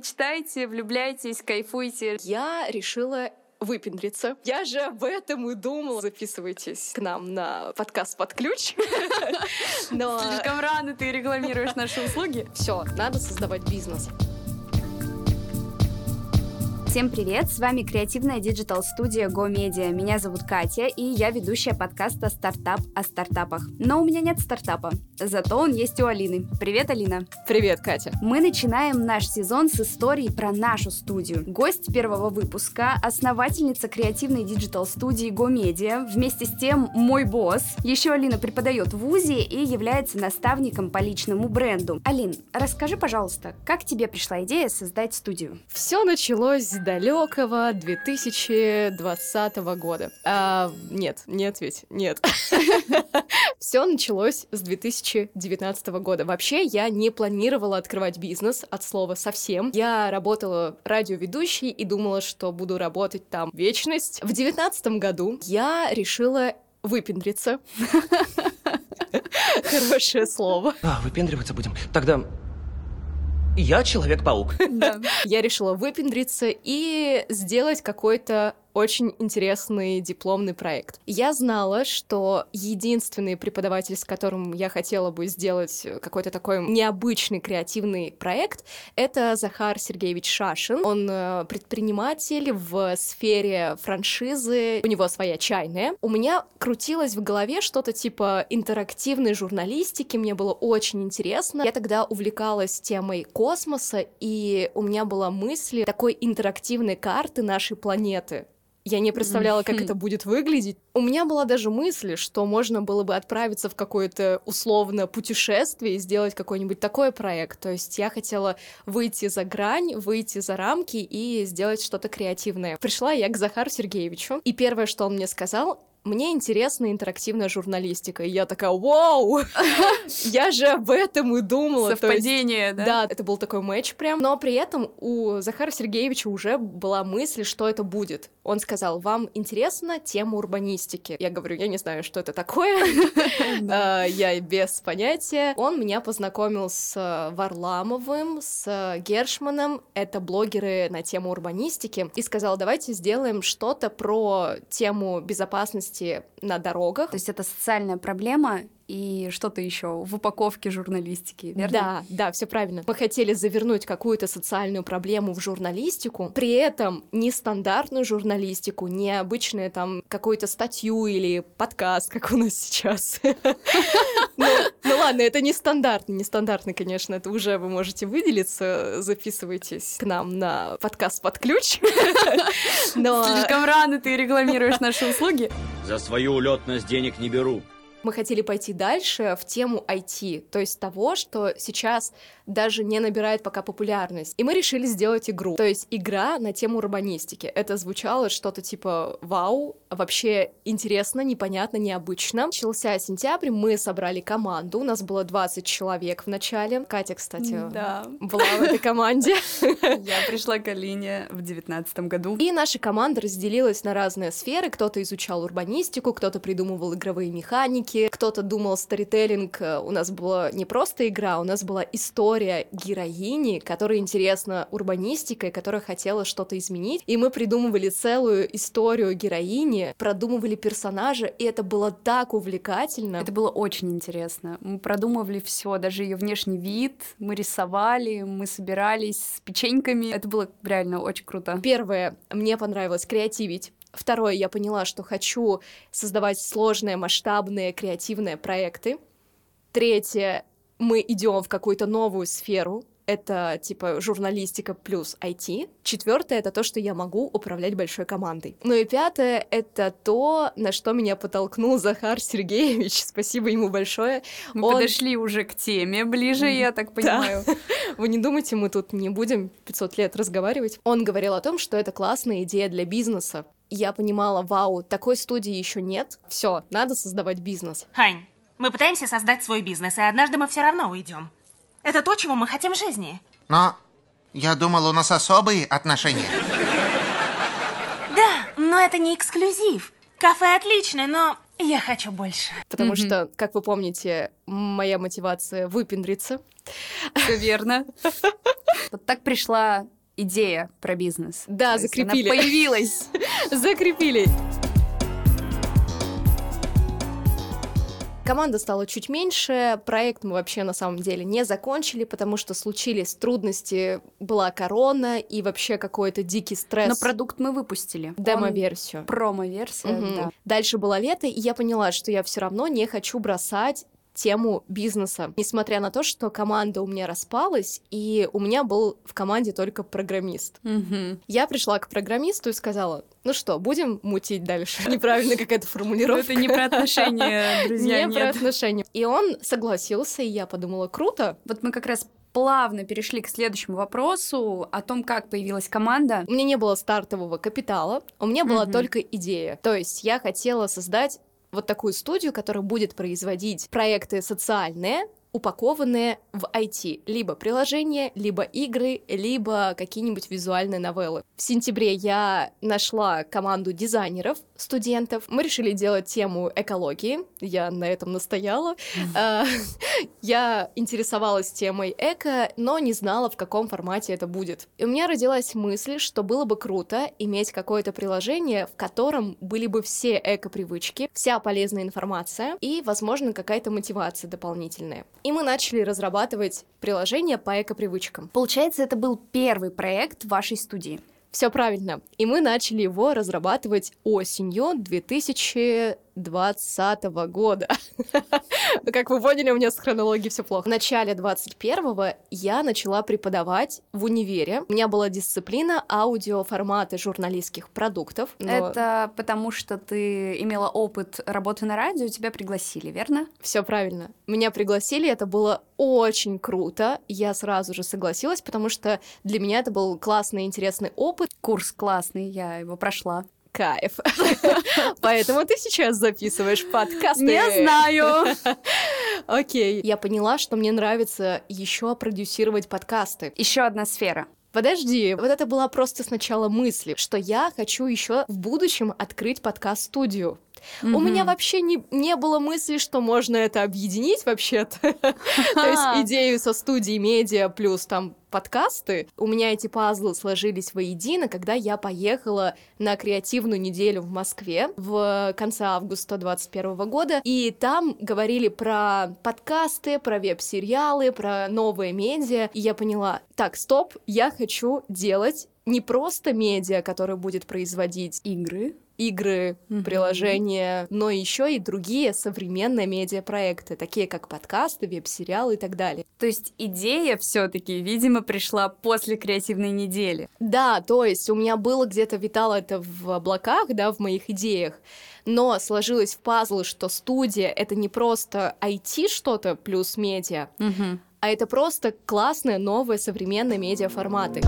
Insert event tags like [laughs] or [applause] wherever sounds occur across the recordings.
мечтайте, влюбляйтесь, кайфуйте. Я решила выпендриться. Я же об этом и думала. Записывайтесь к нам на подкаст под ключ. [laughs] Но... Слишком рано ты рекламируешь наши услуги. Все, надо создавать бизнес. Всем привет! С вами креативная digital-студия Go Media. Меня зовут Катя, и я ведущая подкаста «Стартап о стартапах». Но у меня нет стартапа, зато он есть у Алины. Привет, Алина! Привет, Катя! Мы начинаем наш сезон с истории про нашу студию. Гость первого выпуска — основательница креативной digital-студии Go Media, вместе с тем мой босс. Еще Алина преподает в ВУЗе и является наставником по личному бренду. Алин, расскажи, пожалуйста, как тебе пришла идея создать студию? Все началось далекого 2020 года. А, нет, не ответь, нет. [laughs] Все началось с 2019 года. Вообще, я не планировала открывать бизнес от слова совсем. Я работала радиоведущей и думала, что буду работать там вечность. В 2019 году я решила выпендриться. [laughs] Хорошее слово. А, выпендриваться будем. Тогда я Человек-паук. Да. Я решила выпендриться и сделать какой-то очень интересный дипломный проект. Я знала, что единственный преподаватель, с которым я хотела бы сделать какой-то такой необычный креативный проект, это Захар Сергеевич Шашин. Он э, предприниматель в сфере франшизы, у него своя чайная. У меня крутилось в голове что-то типа интерактивной журналистики, мне было очень интересно. Я тогда увлекалась темой космоса, и у меня была мысль такой интерактивной карты нашей планеты. Я не представляла, как это будет выглядеть. У меня была даже мысль, что можно было бы отправиться в какое-то условно путешествие и сделать какой-нибудь такой проект. То есть я хотела выйти за грань, выйти за рамки и сделать что-то креативное. Пришла я к Захару Сергеевичу, и первое, что он мне сказал, мне интересна интерактивная журналистика. И я такая, вау, [laughs] я же об этом и думала. Совпадение, да? Да, это был такой матч прям. Но при этом у Захара Сергеевича уже была мысль, что это будет. Он сказал, вам интересна тема урбанистики? Я говорю, я не знаю, что это такое. [laughs] А, я без понятия. Он меня познакомил с Варламовым, с Гершманом. Это блогеры на тему урбанистики. И сказал, давайте сделаем что-то про тему безопасности безопасности на дорогах. То есть это социальная проблема, и что-то еще в упаковке журналистики, верно? Да, да, все правильно. Мы хотели завернуть какую-то социальную проблему в журналистику, при этом не стандартную журналистику, не обычную там какую-то статью или подкаст, как у нас сейчас. Ну, ну ладно, это не стандартный, не стандартный, конечно, это уже вы можете выделиться, записывайтесь к нам на подкаст под ключ. [laughs] Слишком рано ты рекламируешь наши услуги. За свою улетность денег не беру. Мы хотели пойти дальше в тему IT, то есть того, что сейчас даже не набирает пока популярность. И мы решили сделать игру, то есть игра на тему урбанистики. Это звучало что-то типа «Вау, вообще интересно, непонятно, необычно». Начался сентябрь, мы собрали команду, у нас было 20 человек в начале. Катя, кстати, да. была в этой команде. Я пришла к Алине в девятнадцатом году. И наша команда разделилась на разные сферы. Кто-то изучал урбанистику, кто-то придумывал игровые механики, ролики, кто-то думал сторителлинг, э, у нас была не просто игра, у нас была история героини, которая интересна урбанистикой, которая хотела что-то изменить, и мы придумывали целую историю героини, продумывали персонажа, и это было так увлекательно. Это было очень интересно. Мы продумывали все, даже ее внешний вид, мы рисовали, мы собирались с печеньками. Это было реально очень круто. Первое, мне понравилось креативить, Второе, я поняла, что хочу создавать сложные, масштабные, креативные проекты. Третье, мы идем в какую-то новую сферу, это типа журналистика плюс IT. Четвертое это то, что я могу управлять большой командой. Ну и пятое это то, на что меня подтолкнул Захар Сергеевич. [laughs] Спасибо ему большое. Мы Он... подошли уже к теме ближе, я так понимаю. Да. [laughs] Вы не думайте, мы тут не будем 500 лет разговаривать. Он говорил о том, что это классная идея для бизнеса я понимала, вау, такой студии еще нет. Все, надо создавать бизнес. Хань, мы пытаемся создать свой бизнес, и однажды мы все равно уйдем. Это то, чего мы хотим в жизни. Но я думал, у нас особые отношения. Да, но это не эксклюзив. Кафе отличное, но Я хочу больше. Потому Мгм. что, как вы помните, моя мотивация выпендриться. Все верно. [laughs] Вот так пришла идея про бизнес. Да, То есть она закрепили. появилась. [laughs] Закрепили. Команда стала чуть меньше, проект мы вообще на самом деле не закончили, потому что случились трудности, была корона и вообще какой-то дикий стресс. Но продукт мы выпустили. Демо-версию. Промо-версия, Мгм. да. Дальше было лето, и я поняла, что я все равно не хочу бросать тему бизнеса. Несмотря на то, что команда у меня распалась, и у меня был в команде только программист. Мгм. Я пришла к программисту и сказала, ну что, будем мутить дальше? Неправильно какая-то формулировка. Это не про отношения, друзья, Не про отношения. И он согласился, и я подумала, круто. Вот мы как раз плавно перешли к следующему вопросу о том, как появилась команда. У меня не было стартового капитала, у меня была Мгм. только идея. То есть я хотела создать вот такую студию, которая будет производить проекты социальные, упакованные в IT. Либо приложения, либо игры, либо какие-нибудь визуальные новеллы. В сентябре я нашла команду дизайнеров, студентов. Мы решили делать тему экологии. Я на этом настояла. А, [laughs] Я интересовалась темой эко, но не знала, в каком формате это будет. И у меня родилась мысль, что было бы круто иметь какое-то приложение, в котором были бы все эко-привычки, вся полезная информация и, возможно, какая-то мотивация дополнительная. И мы начали разрабатывать приложение по эко-привычкам. Получается, это был первый проект вашей студии. Все правильно. И мы начали его разрабатывать осенью 2020 года. [laughs] [laughs] Как вы поняли, у меня с хронологией все плохо. В начале 21-го я начала преподавать в универе. У меня была дисциплина аудиоформаты журналистских продуктов. но Это потому, что ты имела опыт работы на радио, тебя пригласили, верно? Все правильно. Меня пригласили, это было очень круто. Я сразу же согласилась, потому что для меня это был классный, интересный опыт. Курс классный, я его прошла. Кайф. [laughs] Поэтому ты сейчас записываешь подкасты. знаю. [laughs] Окей. Я поняла, что мне нравится еще продюсировать подкасты. Еще одна сфера. Подожди, вот это была просто сначала мысль, что я хочу еще в будущем открыть подкаст-студию. У меня вообще не, не было мысли, что можно это объединить вообще-то. [laughs] То есть идею со студией медиа плюс там подкасты. У меня эти пазлы сложились воедино, когда я поехала на креативную неделю в Москве в конце августа 2021 года. И там говорили про подкасты, про веб-сериалы, про новые медиа. И я поняла, так, стоп, я хочу делать не просто медиа, который будет производить Игры. игры, Мгм. приложения, но еще и другие современные медиапроекты, такие как подкасты, веб-сериалы и так далее. То есть идея все-таки, видимо, пришла после креативной недели. Да, то есть у меня было где-то витало это в облаках, да, в моих идеях, но сложилось в пазл, что студия — это не просто IT что-то плюс медиа, а это просто классные новые современные медиаформаты.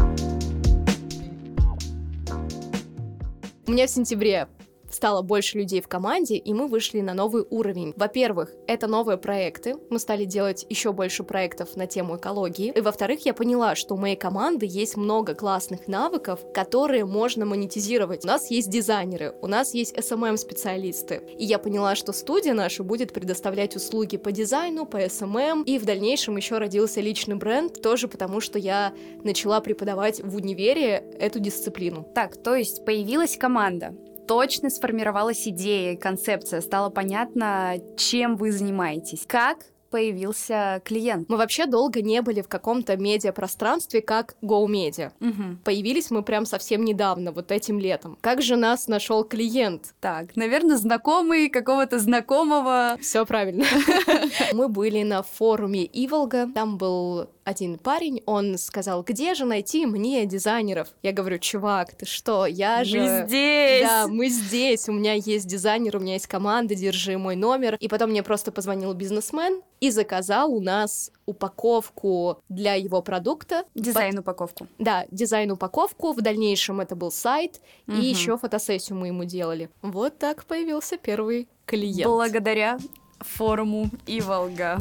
У меня в сентябре стало больше людей в команде, и мы вышли на новый уровень. Во-первых, это новые проекты. Мы стали делать еще больше проектов на тему экологии. И во-вторых, я поняла, что у моей команды есть много классных навыков, которые можно монетизировать. У нас есть дизайнеры, у нас есть SMM-специалисты. И я поняла, что студия наша будет предоставлять услуги по дизайну, по SMM, и в дальнейшем еще родился личный бренд, тоже потому что я начала преподавать в универе эту дисциплину. Так, то есть появилась команда, точно сформировалась идея, концепция, стало понятно, чем вы занимаетесь. Как появился клиент? Мы вообще долго не были в каком-то медиапространстве, как GoMedia. Мгм. Появились мы прям совсем недавно, вот этим летом. Как же нас нашел клиент? Так, наверное, знакомый какого-то знакомого. Все правильно. [laughs] Мы были на форуме Иволга. Там был один парень, он сказал, где же найти мне дизайнеров? Я говорю, чувак, ты что, я же... Мы здесь! Да, мы здесь, у меня есть дизайнер, у меня есть команда, держи мой номер. И потом мне просто позвонил бизнесмен и заказал у нас упаковку для его продукта. Дизайн упаковку. Да, дизайн-упаковку, в дальнейшем это был сайт, Мгм. и еще фотосессию мы ему делали. Вот так появился первый клиент. Благодаря форуму Иволга.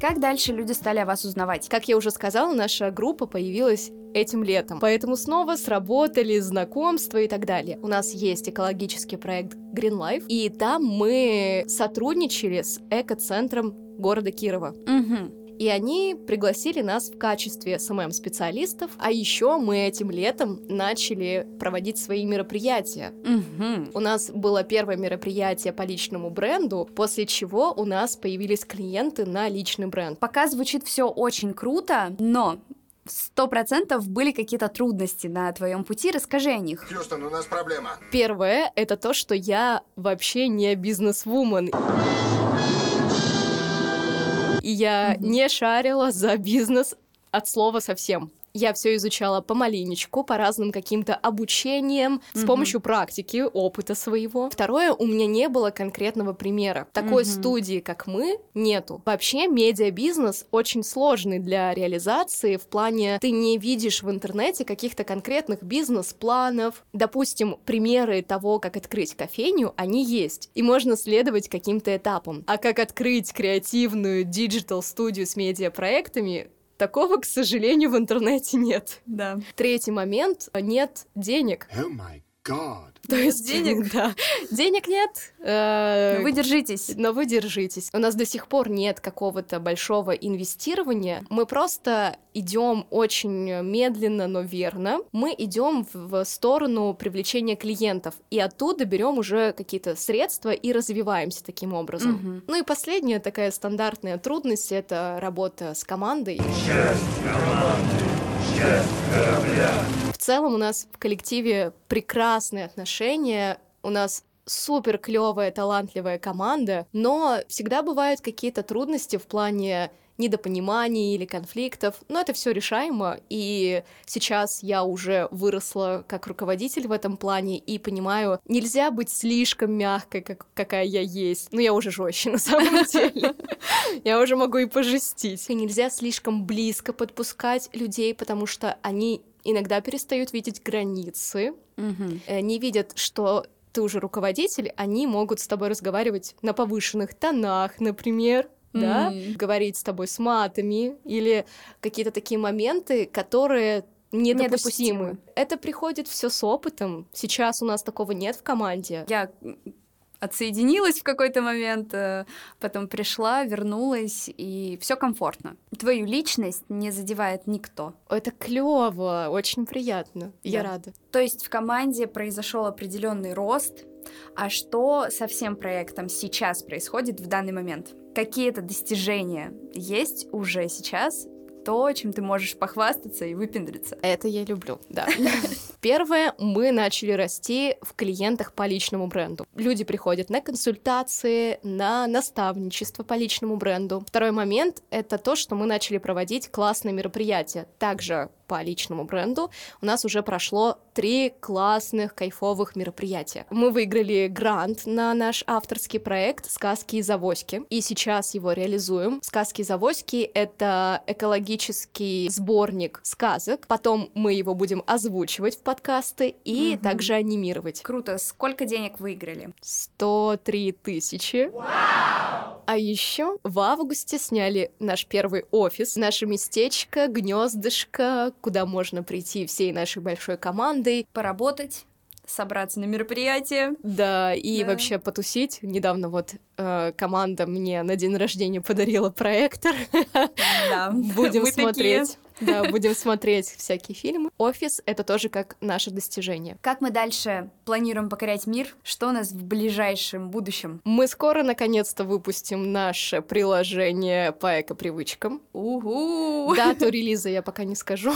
Как дальше люди стали о вас узнавать? Как я уже сказала, наша группа появилась этим летом. Поэтому снова сработали знакомства и так далее. У нас есть экологический проект Green Life, и там мы сотрудничали с экоцентром города Кирова. Угу. И они пригласили нас в качестве СММ-специалистов, а еще мы этим летом начали проводить свои мероприятия. Угу. У нас было первое мероприятие по личному бренду, после чего у нас появились клиенты на личный бренд. Пока звучит все очень круто, но сто процентов были какие-то трудности на твоем пути. Расскажи о них. Хьюстон, у нас проблема. Первое — это то, что я вообще не бизнес-вумен. И я не шарила за бизнес от слова совсем. Я все изучала по маленечку, по разным каким-то обучениям, с Мгм. помощью практики, опыта своего. Второе, у меня не было конкретного примера. Такой Мгм. студии, как мы, нету. Вообще, медиабизнес очень сложный для реализации в плане ты не видишь в интернете каких-то конкретных бизнес-планов. Допустим, примеры того, как открыть кофейню, они есть. И можно следовать каким-то этапам. А как открыть креативную диджитал-студию с медиапроектами, Такого, к сожалению, в интернете нет. Да. Третий момент — нет денег. Май гад. То есть денег? [laughs] Да. Денег нет. э, Вы держитесь. но вы держитесь. У нас до сих пор нет какого-то большого инвестирования. Мы просто идем очень медленно, но верно. Мы идем в сторону привлечения клиентов. И оттуда берем уже какие-то средства и развиваемся таким образом. Ну и последняя такая стандартная трудность — это работа с командой. Целом у нас в коллективе прекрасные отношения, у нас супер клевая, талантливая команда, но всегда бывают какие-то трудности в плане недопониманий или конфликтов, но это все решаемо, и сейчас я уже выросла как руководитель в этом плане и понимаю, нельзя быть слишком мягкой, как, какая я есть. Ну, я уже жестче [laughs] на самом деле. Я уже могу и пожестить. И нельзя слишком близко подпускать людей, потому что они иногда перестают видеть границы, э, не видят, что ты уже руководитель, они могут с тобой разговаривать на повышенных тонах, например, да, М. говорить с тобой с матами или какие-то такие моменты, которые недопустимы. Недопустимы. Это приходит все с опытом. Сейчас у нас такого нет в команде. Я отсоединилась в какой-то момент, э, потом пришла, вернулась, и все комфортно. Твою личность не задевает никто. Это клево, очень приятно. Я Да. рада. То есть в команде произошел определенный рост. А что со всем проектом сейчас происходит в данный момент? Какие-то достижения есть уже сейчас? То, чем ты можешь похвастаться и выпендриться. Это я люблю, да. [laughs] Первое, мы начали расти в клиентах по личному бренду. Люди приходят на консультации, на наставничество по личному бренду. Второй момент — это то, что мы начали проводить классные мероприятия. Также по личному бренду у нас уже прошло три классных, кайфовых мероприятия. Мы выиграли грант на наш авторский проект «Сказки и завоськи», и сейчас его реализуем. «Сказки и завоськи» — это экологический сборник сказок. Потом мы его будем озвучивать в подкасты и Мгм. также анимировать. Круто. Сколько денег выиграли? 103 тысячи. А еще в августе сняли наш первый офис, наше местечко, гнездышко, куда можно прийти всей нашей большой командой. Поработать, собраться на мероприятие. Да, и Да. вообще потусить. Недавно вот э, команда мне на день рождения подарила проектор. Да. [laughs] Будем смотреть. Да, будем смотреть всякие фильмы. Офис — это тоже как наше достижение. Как мы дальше планируем покорять мир? Что у нас в ближайшем будущем? Мы скоро, наконец-то, выпустим наше приложение по эко-привычкам. Угу! Дату релиза я пока не скажу,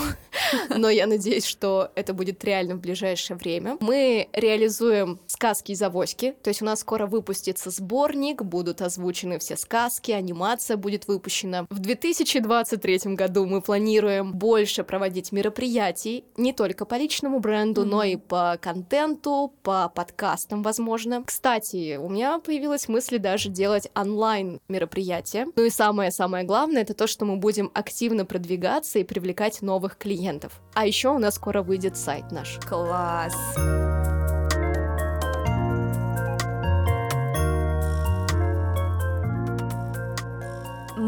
но я надеюсь, что это будет реально в ближайшее время. Мы реализуем сказки из авоськи, то есть у нас скоро выпустится сборник, будут озвучены все сказки, анимация будет выпущена. В 2023 году мы планируем больше проводить мероприятий не только по личному бренду, но и по контенту, по подкастам, возможно. Кстати, у меня появилась мысль даже делать онлайн мероприятия. Ну и самое-самое главное, это то, что мы будем активно продвигаться и привлекать новых клиентов. А еще у нас скоро выйдет сайт наш. Класс!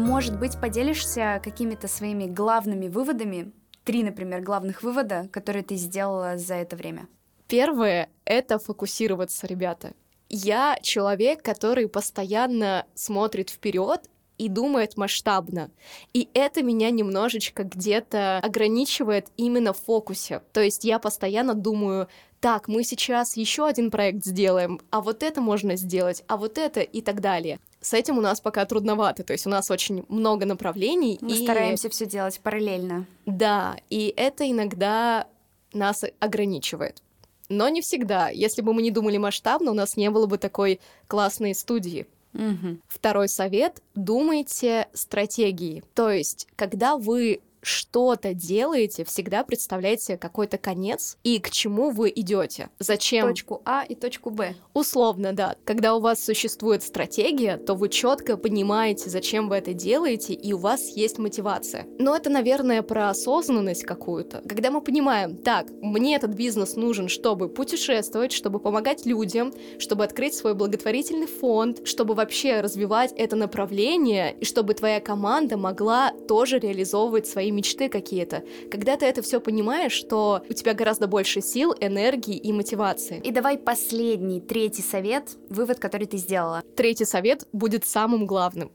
Может быть, поделишься какими-то своими главными выводами три, например, главных вывода, которые ты сделала за это время? Первое — это фокусироваться, ребята. Я человек, который постоянно смотрит вперед и думает масштабно. И это меня немножечко где-то ограничивает именно в фокусе. То есть я постоянно думаю, так, мы сейчас еще один проект сделаем, а вот это можно сделать, а вот это и так далее. С этим у нас пока трудновато, то есть у нас очень много направлений. Мы и... стараемся все делать параллельно. Да, и это иногда нас ограничивает. Но не всегда. Если бы мы не думали масштабно, у нас не было бы такой классной студии. Угу. Второй совет — думайте стратегии. То есть, когда вы что-то делаете, всегда представляйте какой-то конец и к чему вы идете. Зачем? Точку А и точку Б. Условно, да. Когда у вас существует стратегия, то вы четко понимаете, зачем вы это делаете, и у вас есть мотивация. Но это, наверное, про осознанность какую-то. Когда мы понимаем, так, мне этот бизнес нужен, чтобы путешествовать, чтобы помогать людям, чтобы открыть свой благотворительный фонд, чтобы вообще развивать это направление, и чтобы твоя команда могла тоже реализовывать свои мечты какие-то. Когда ты это все понимаешь, что у тебя гораздо больше сил, энергии и мотивации. И давай последний, третий совет, вывод, который ты сделала. Третий совет будет самым главным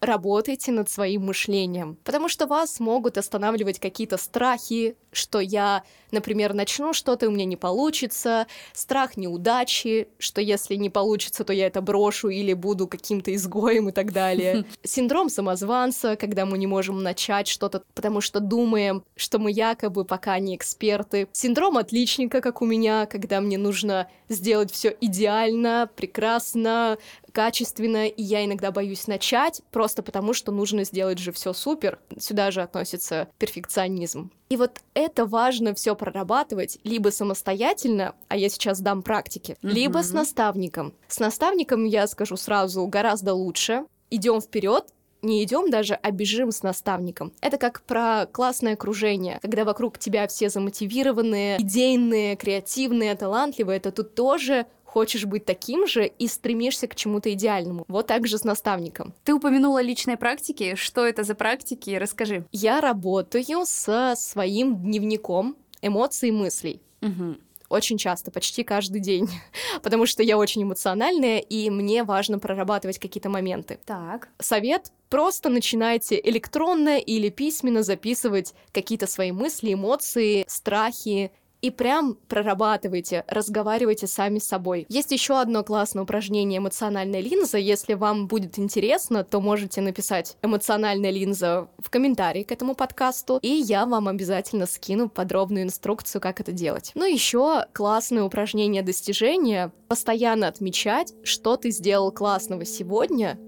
работайте над своим мышлением, потому что вас могут останавливать какие-то страхи, что я, например, начну что-то, и у меня не получится, страх неудачи, что если не получится, то я это брошу или буду каким-то изгоем и так далее. [laughs] Синдром самозванца, когда мы не можем начать что-то, потому что думаем, что мы якобы пока не эксперты. Синдром отличника, как у меня, когда мне нужно сделать все идеально, прекрасно, качественно, и я иногда боюсь начать, просто потому что нужно сделать же все супер. Сюда же относится перфекционизм. И вот это важно все прорабатывать либо самостоятельно, а я сейчас дам практики, mm-hmm. либо с наставником. С наставником я скажу сразу гораздо лучше. Идем вперед, не идем даже, а бежим с наставником. Это как про классное окружение, когда вокруг тебя все замотивированные, идейные, креативные, талантливые, это тут тоже хочешь быть таким же и стремишься к чему-то идеальному. Вот так же с наставником. Ты упомянула личные практики. Что это за практики? Расскажи. Я работаю со своим дневником эмоций и мыслей. Угу очень часто, почти каждый день, [laughs] потому что я очень эмоциональная, и мне важно прорабатывать какие-то моменты. Так. Совет просто начинайте электронно или письменно записывать какие-то свои мысли, эмоции, страхи, и прям прорабатывайте, разговаривайте сами с собой. Есть еще одно классное упражнение «Эмоциональная линза». Если вам будет интересно, то можете написать «Эмоциональная линза» в комментарии к этому подкасту, и я вам обязательно скину подробную инструкцию, как это делать. Ну, еще классное упражнение достижения — постоянно отмечать, что ты сделал классного сегодня.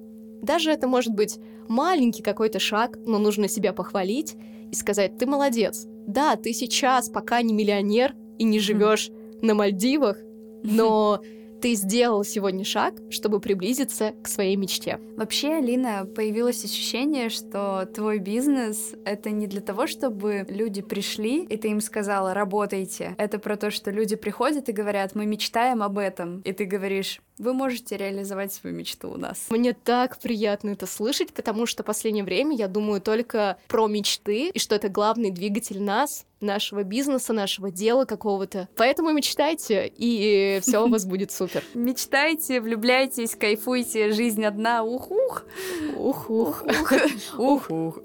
Даже это может быть маленький какой-то шаг, но нужно себя похвалить и сказать «ты молодец», да, ты сейчас пока не миллионер и не живешь на Мальдивах, но ты сделал сегодня шаг, чтобы приблизиться к своей мечте. Вообще, Алина, появилось ощущение, что твой бизнес — это не для того, чтобы люди пришли, и ты им сказала «работайте». Это про то, что люди приходят и говорят «мы мечтаем об этом». И ты говоришь вы можете реализовать свою мечту у нас. Мне так приятно это слышать, потому что в последнее время я думаю только про мечты, и что это главный двигатель нас, нашего бизнеса, нашего дела какого-то. Поэтому мечтайте, и [laughs] все у вас будет супер. Мечтайте, влюбляйтесь, кайфуйте, жизнь одна, ух-ух. Ух-ух. Ух-ух.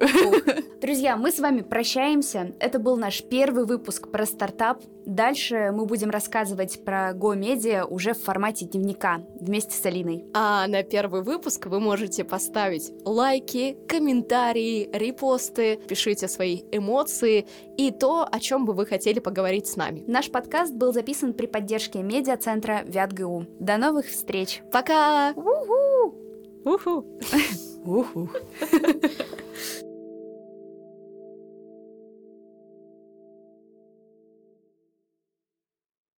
Друзья, мы с вами прощаемся. Это был наш первый выпуск про стартап. Дальше мы будем рассказывать про Go Media уже в формате дневника вместе с Алиной. А на первый выпуск вы можете поставить лайки, комментарии, репосты, пишите свои эмоции и то, о чем бы вы хотели поговорить с нами. Наш подкаст был записан при поддержке медиацентра ВятГУ. До новых встреч! Пока! Уху! Уху! [laughs] Уху! [laughs]